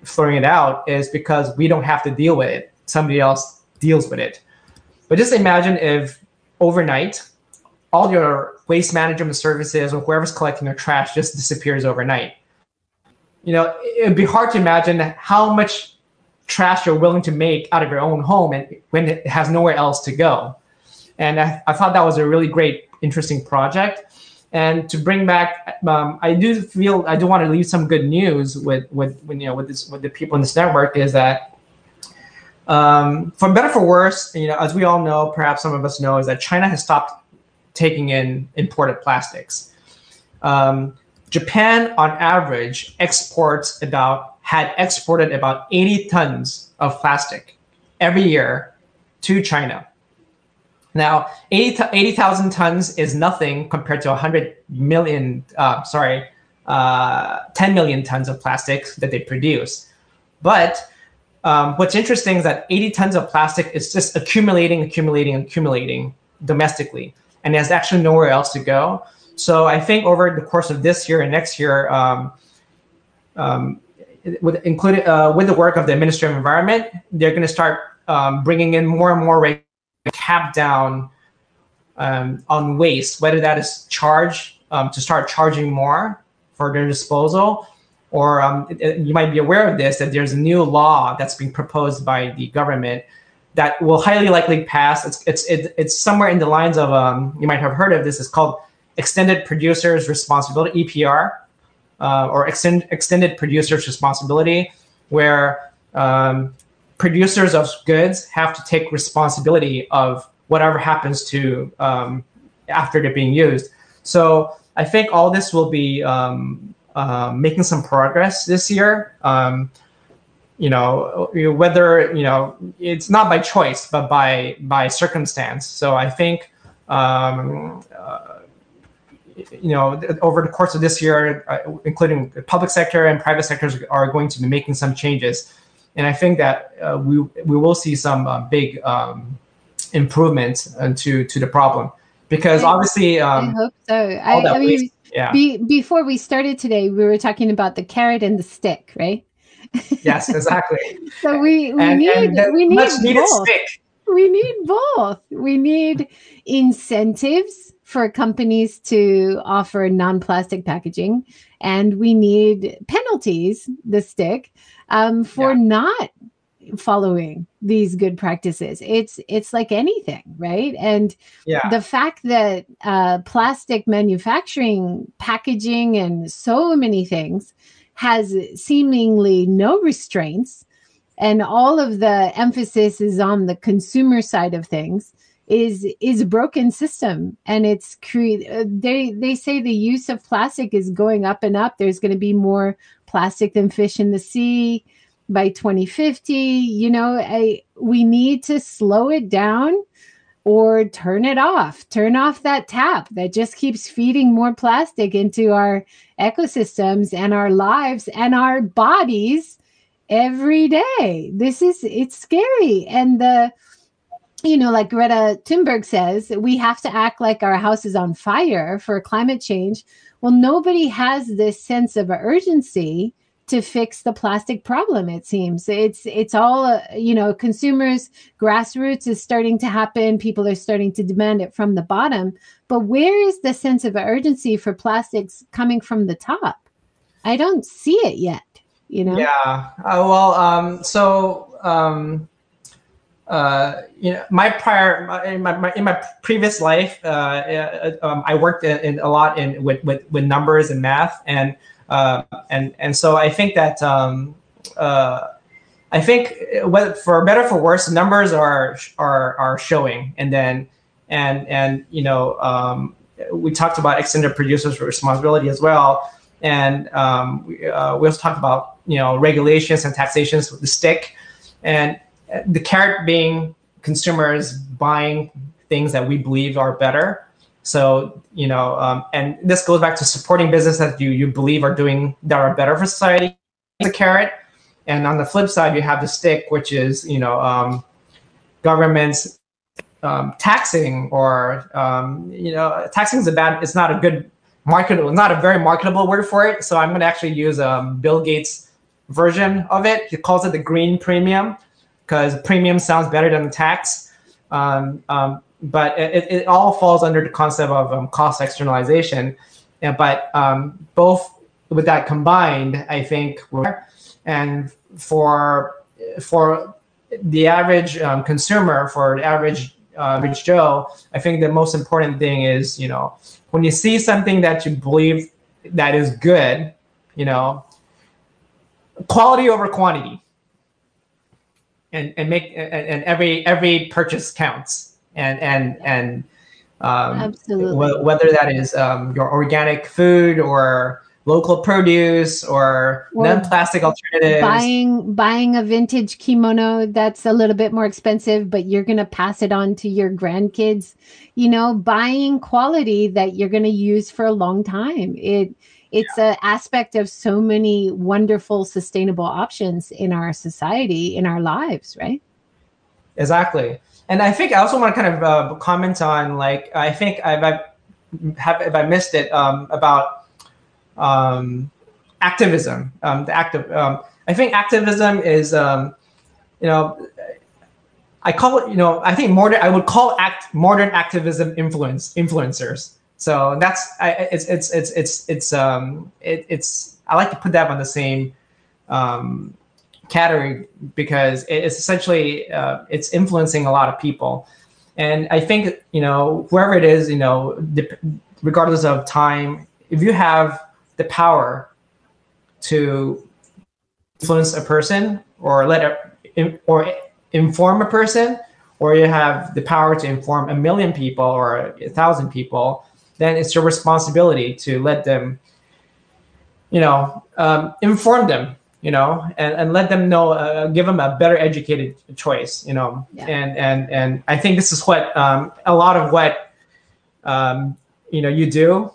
throwing it out is because we don't have to deal with it. Somebody else deals with it. But just imagine if overnight all your waste management services or whoever's collecting your trash just disappears overnight. You know, it'd be hard to imagine how much trash you're willing to make out of your own home and when it has nowhere else to go. And I, I thought that was a really great, interesting project. And to bring back, um, I do feel I do want to leave some good news with with, with you know with this with the people in this network is that um, for better for worse, you know, as we all know, perhaps some of us know, is that China has stopped taking in imported plastics. Um, Japan, on average, exports about had exported about 80 tons of plastic every year to China. Now, 80,000 80, tons is nothing compared to 100 million, uh, sorry, uh, 10 million tons of plastic that they produce. But um, what's interesting is that 80 tons of plastic is just accumulating, accumulating, accumulating domestically and there's actually nowhere else to go. So I think over the course of this year and next year, um, um, with included uh, with the work of the Ministry of Environment, they're going to start um, bringing in more and more cap down um, on waste, whether that is charge um, to start charging more for their disposal, or um, you might be aware of this that there's a new law that's being proposed by the government that will highly likely pass. It's it's it's somewhere in the lines of you might have heard of this. It's called extended producers responsibility (EPR) uh, or extend, extended producers responsibility, where um, producers of goods have to take responsibility of whatever happens to um, after they're being used. So I think all this will be um, uh, making some progress this year. Um, you know whether you know it's not by choice but by by circumstance so i think um, uh, you know over the course of this year uh, including the public sector and private sectors are going to be making some changes and i think that uh, we we will see some uh, big um, improvements to to the problem because obviously um, i hope so I, I, mean yeah. Be, before we started today we were talking about the carrot and the stick right yes, exactly. so we, we and, need and we need both. Stick. We need both. We need incentives for companies to offer non-plastic packaging, and we need penalties, the stick, um, for yeah. not following these good practices it's it's like anything right and yeah. the fact that uh, plastic manufacturing packaging and so many things has seemingly no restraints and all of the emphasis is on the consumer side of things is is a broken system and it's create uh, they they say the use of plastic is going up and up there's going to be more plastic than fish in the sea by 2050 you know I, we need to slow it down or turn it off. Turn off that tap that just keeps feeding more plastic into our ecosystems and our lives and our bodies every day. This is it's scary and the you know like Greta Thunberg says, we have to act like our house is on fire for climate change. Well, nobody has this sense of urgency to fix the plastic problem it seems. It's it's all uh, you know consumers grassroots is starting to happen. People are starting to demand it from the bottom. But where is the sense of urgency for plastics coming from the top? I don't see it yet you know? Yeah. Uh, well um so um uh, you know, my prior in my, my in my previous life, uh, uh um, I worked in, in, a lot in with, with with numbers and math, and uh, and and so I think that um, uh, I think whether for better or for worse, numbers are are are showing, and then and and you know um, we talked about extended producers responsibility as well, and um, we, we also talked about you know regulations and taxations with the stick, and the carrot being consumers buying things that we believe are better so you know, um, and this goes back to supporting business that you you believe are doing that are better for society. The carrot, and on the flip side, you have the stick, which is you know um, governments um, taxing or um, you know taxing is a bad. It's not a good marketable. Not a very marketable word for it. So I'm going to actually use um, Bill Gates' version of it. He calls it the green premium because premium sounds better than the tax. Um, um, but it, it all falls under the concept of um, cost externalization. Yeah, but um, both with that combined, I think, and for for the average um, consumer, for the average uh, average Joe, I think the most important thing is you know when you see something that you believe that is good, you know, quality over quantity, and and make and, and every every purchase counts, and and and um, Absolutely. wh- whether that is um, your organic food or local produce or, Or non-plastic alternatives. buying buying a vintage kimono that's a little bit more expensive but you're going to pass it on to your grandkids you know buying quality that you're going to use for a long time it it's an aspect of so many wonderful sustainable options in our society in our lives right Exactly. And I think I also want to kind of uh, comment on like I think I've, I've have if I missed it um, about um, activism. Um, the active. Um, I think activism is um, you know I call it you know I think modern I would call act modern activism influence influencers. So that's I, it's it's it's it's it's um it, it's I like to put that on the same um, category because it's essentially uh, it's influencing a lot of people. And i think you know whoever it is you know regardless of time if you have the power to influence a person or let a, or inform a person or you have the power to inform a million people or a thousand people then it's your responsibility to let them you know um, inform them you know and, and let them know uh, give them a better educated choice you know. Yeah. and and and i think this is what um, a lot of what um, you know you do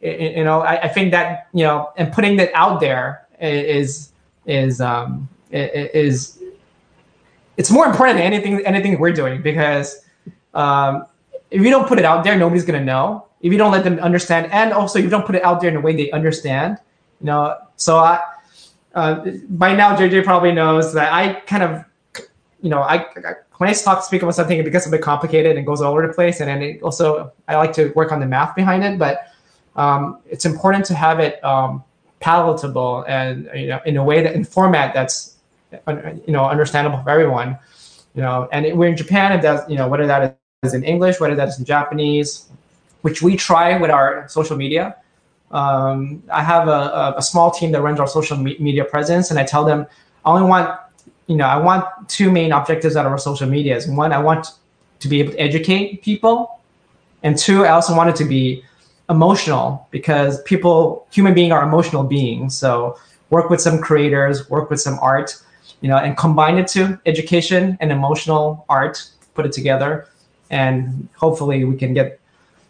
you know. I, I think that you know and putting that out there is is um is it's more important than anything anything we're doing because um, if you don't put it out there nobody's going to know if you don't let them understand and also you don't put it out there in a way they understand you know? So i uh, by now jj probably knows that i kind of you know I, I when i talk speak about something it becomes a bit complicated and goes all over the place and then also i like to work on the math behind it but um, it's important to have it um, palatable and you know in a way that in format that's you know understandable for everyone you know? And it, we're in japan and that's you know whether that is in english whether that is in japanese which we try with our social media. Um, i have a, a, small team that runs our social me- media presence and i tell them i only want you know i want two main objectives out of our social medias. One i want to be able to educate people and two i also want it to be emotional because people human beings are emotional beings. So work with some creators work with some art you know and combine it to education and emotional art put it together and hopefully we can get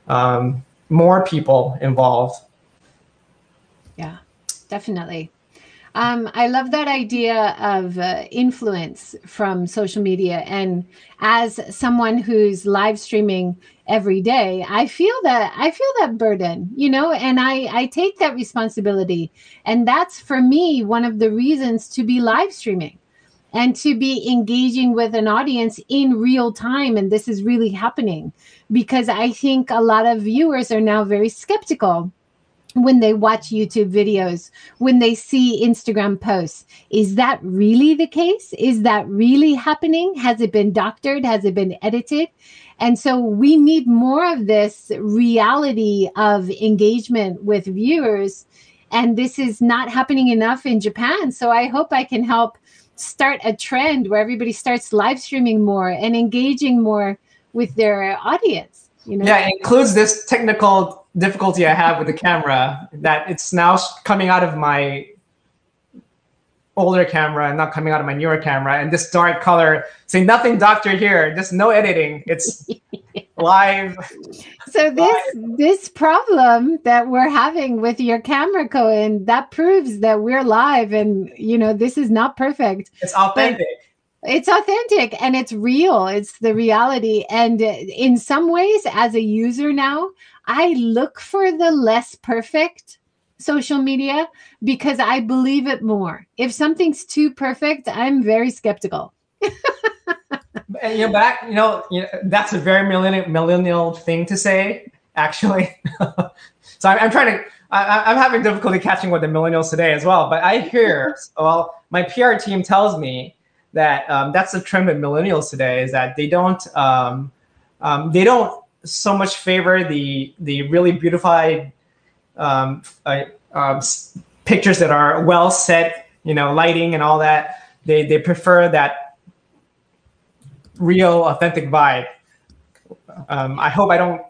um, more people involved Yeah, definitely. Um, I love that idea of uh, influence from social media. And as someone who's live streaming every day, I feel that I feel that burden, you know, and I I take that responsibility. And that's for me one of the reasons to be live streaming and to be engaging with an audience in real time. And this is really happening because I think a lot of viewers are now very skeptical when they watch YouTube videos, when they see Instagram posts. Is that really the case? Is that really happening? Has it been doctored? Has it been edited? And so we need more of this reality of engagement with viewers. And this is not happening enough in Japan. So I hope I can help start a trend where everybody starts live streaming more and engaging more with their audience. You know? yeah it includes this technical difficulty i have with the camera that it's now coming out of my older camera and not coming out of my newer camera and this dark color saying nothing doctor here just no editing it's live so this this problem that we're having with your camera cohen that proves that we're live and you know this is not perfect it's authentic it's authentic and it's real it's the reality and in some ways as a user now i look for the less perfect social media because i believe it more if something's too perfect i'm very skeptical And, you know, back, you know, you know, that's a very millennial, millennial thing to say, actually. so I'm, I'm trying to, I, am having difficulty catching what the millennials today as well. But I hear, well, my PR team tells me that um, that's the trend with millennials today is that they don't, um, um, they don't so much favor the the really beautified um, uh, um, pictures that are well set, you know, lighting and all that. They they prefer that real, authentic vibe. Um, I hope I don't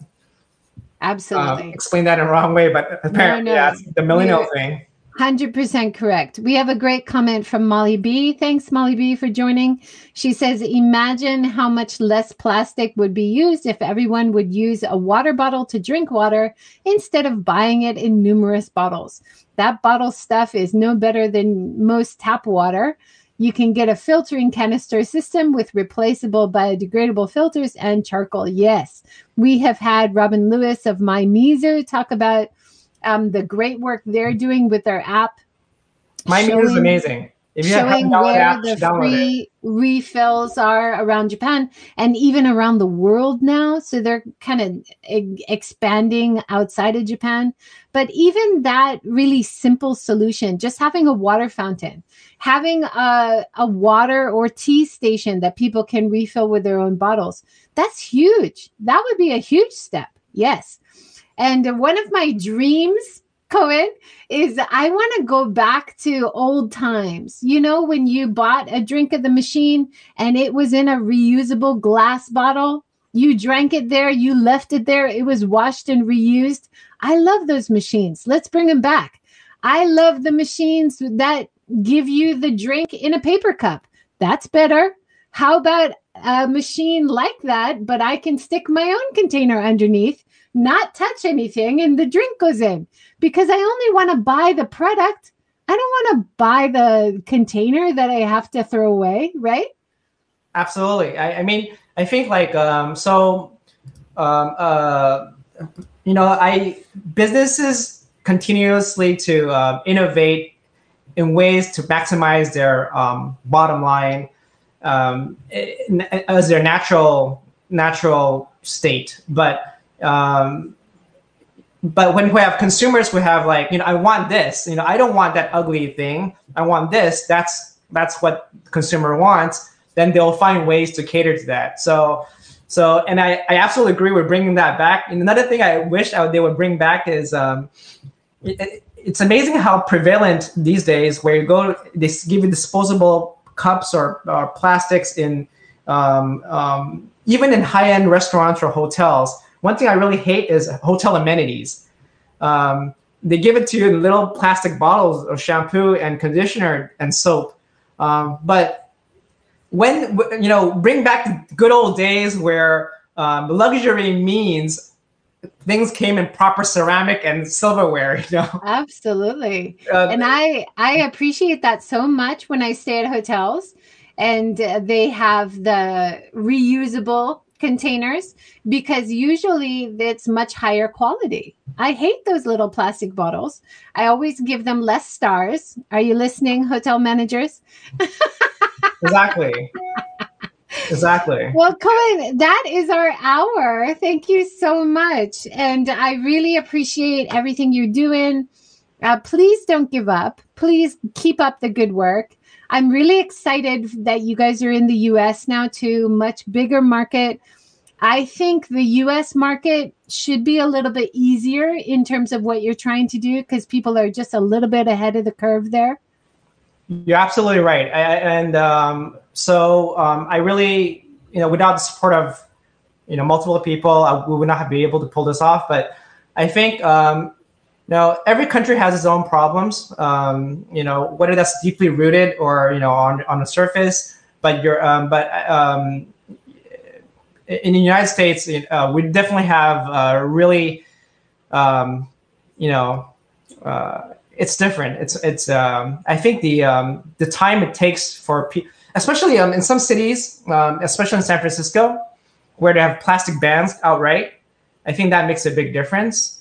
absolutely explain that in the wrong way, but apparently, no, no. yeah, the millennial thing. 100% correct. We have a great comment from Molly B. Thanks, Molly B, for joining. She says, Imagine how much less plastic would be used if everyone would use a water bottle to drink water instead of buying it in numerous bottles. That bottle stuff is no better than most tap water. You can get a filtering canister system with replaceable biodegradable filters and charcoal. Yes, we have had Robin Lewis of My Mizu talk about um, the great work they're doing with their app. My showing, is amazing. If you showing where app, the free it. refills are around Japan and even around the world now. So they're kind of e- expanding outside of Japan. But even that really simple solution, just having a water fountain, having a, a water or tea station that people can refill with their own bottles, that's huge. That would be a huge step. Yes. And one of my dreams, Cohen, is I want to go back to old times. You know, when you bought a drink at the machine and it was in a reusable glass bottle, you drank it there, you left it there, it was washed and reused. I love those machines. Let's bring them back. I love the machines that give you the drink in a paper cup. That's better. How about a machine like that, but I can stick my own container underneath not touch anything and the drink goes in because I only want to buy the product. I don't want to buy the container that I have to throw away, right? Absolutely. I, I mean, I think like um, so um, uh, you know, I businesses continuously to uh, innovate in ways to maximize their um, bottom line um, as their natural natural state, but um, but when we have consumers we have like you know i want this you know i don't want that ugly thing. I want this. That's that's what consumer wants. Then they'll find ways to cater to that. So so and i, I absolutely agree with bringing that back. And another thing i wish I, they would bring back is um, it, it's amazing how prevalent these days where you go they give you disposable cups or, or plastics in um, um, even in high-end restaurants or hotels one thing I really hate is hotel amenities. Um, they give it to you in little plastic bottles of shampoo and conditioner and soap. Um, but when you know, bring back the good old days where um, luxury means things came in proper ceramic and silverware you know absolutely uh, and i i appreciate that so much when i stay at hotels and they have the reusable containers because usually it's much higher quality. I hate those little plastic bottles. I always give them less stars. Are you listening, hotel managers? exactly. Exactly. Well, Cohen, that is our hour. Thank you so much. And I really appreciate everything you're doing. Uh, please don't give up. Please keep up the good work. I'm really excited that you guys are in the US now too, much bigger market. I think the US market should be a little bit easier in terms of what you're trying to do because people are just a little bit ahead of the curve there. You're absolutely right. And um, so um, I really, you know, without the support of, you know, multiple people, I, we would not have been able to pull this off. But I think um, now, every country has its own problems. Um, you know, whether that's deeply rooted or you know on on the surface. But you're, um, but um, in the United States, uh, we definitely have uh, really, um, you know, uh, it's different. It's it's. Um, I think the um, the time it takes for people, especially in some cities, especially in San Francisco, where they have plastic bans outright. I think that makes a big difference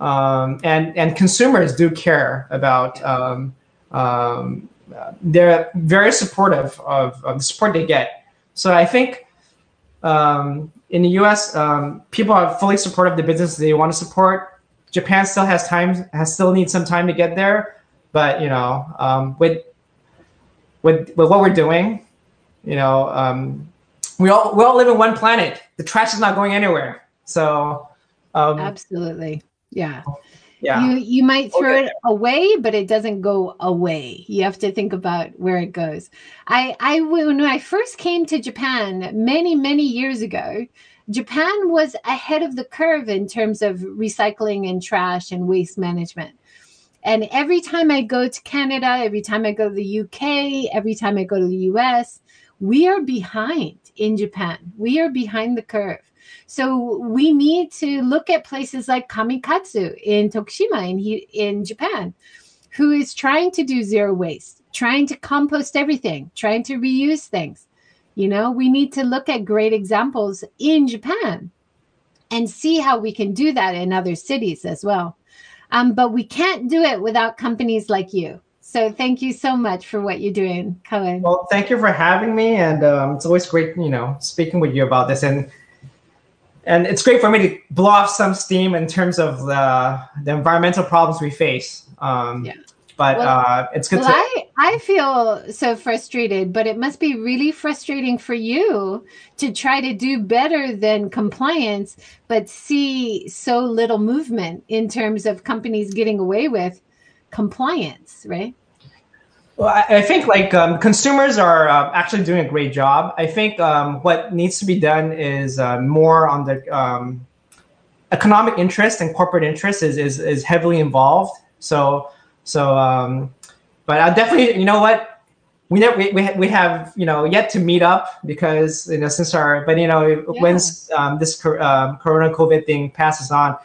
um, and and consumers do care about. Um, um, they're very supportive of, of, the support they get. So I think um, in the U.S., um, people are fully supportive of the business they want to support. Japan still has time, has still needs some time to get there, but you know, um, with with with what we're doing, you know, we all we all live in one planet. The trash is not going anywhere. So um, absolutely, yeah. Yeah. You you might throw okay. it away but it doesn't go away. You have to think about where it goes. I i when i first came to japan many many years ago japan was ahead of the curve in terms of recycling and trash and waste management. And every time i go to canada every time i go to the uk every time i go to the us we are behind in japan. We are behind the curve so we need to look at places like Kamikatsu in Tokushima in, in Japan, who is trying to do zero waste, trying to compost everything, trying to reuse things. You know, we need to look at great examples in Japan and see how we can do that in other cities as well. Um, but we can't do it without companies like you. So thank you so much for what you're doing, Cohen. Well, thank you for having me, and um, it's always great, you know, speaking with you about this. And and it's great for me to blow off some steam in terms of the the environmental problems we face. Um, yeah. But well, uh, it's good well, to. I, I feel so frustrated, but it must be really frustrating for you to try to do better than compliance, but see so little movement in terms of companies getting away with compliance, right? Well, I, I think like um, consumers are uh, actually doing a great job. I think um, what needs to be done is uh, more on the um, economic interest and corporate interest is, is is heavily involved. So so um, but I definitely you know what we never we, we, we have you know yet to meet up because you know since our but you know yeah. when um, this um, Corona COVID thing passes on,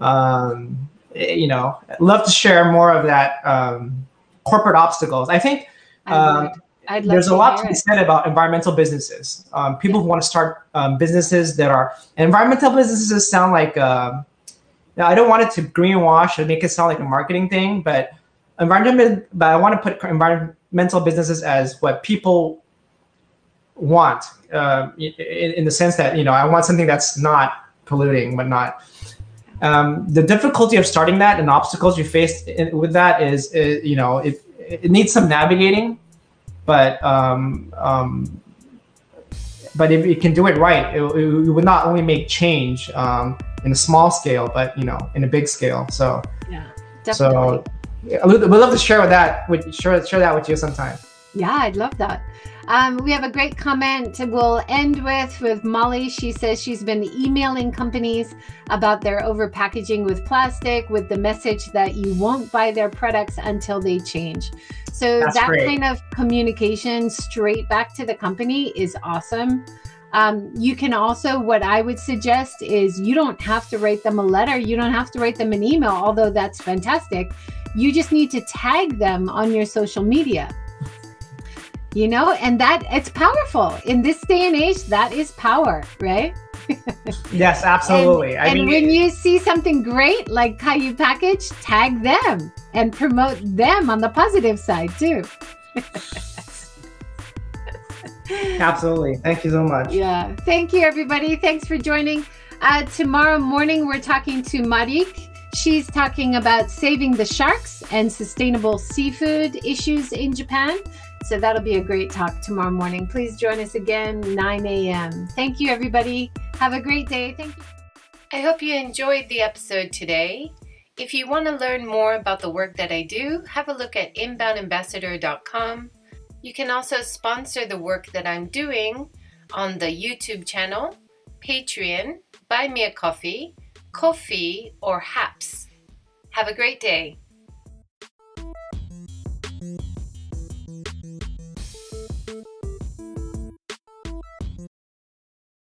um, you know, I'd love to share more of that. Um, corporate obstacles. I think um, there's a lot to be said about environmental businesses. Um, people yeah. who want to start um, businesses that are environmental businesses sound like. Uh, I don't want it to greenwash and make it sound like a marketing thing, but environment. But I want to put environmental businesses as what people want, uh, in, in the sense that you know I want something that's not polluting, but not um, the difficulty of starting that and obstacles you face in, with that is, is, you know, it, it needs some navigating, but um, um, but if you can do it right, it, it would not only make change um, in a small scale, but you know, in a big scale. So yeah, definitely. So yeah, we'd love to share with that. With share share that with you sometime. Yeah, I'd love that. Um, we have a great comment we'll end with with Molly. She says she's been emailing companies about their over packaging with plastic with the message that you won't buy their products until they change. So That's that great. kind of communication straight back to the company is awesome. Um, you can also, what I would suggest is you don't have to write them a letter, you don't have to write them an email, although that's fantastic. You just need to tag them on your social media you know and that it's powerful. In this day and age that is power right? Yes absolutely. And, and when you see something great like Kaiyu package tag them and promote them on the positive side too. Absolutely. Thank you so much. Yeah. Thank you everybody. Thanks for joining. Uh, tomorrow morning we're talking to marik. She's talking about saving the sharks and sustainable seafood issues in Japan. So that'll be a great talk tomorrow morning. Please join us again, 9 a.m. Thank you, everybody. Have a great day. Thank you. I hope you enjoyed the episode today. If you want to learn more about the work that I do, have a look at inboundambassador.com. You can also sponsor the work that I'm doing on the YouTube channel, Patreon, Buy Me a Coffee, Ko-fi, or Haps. Have a great day.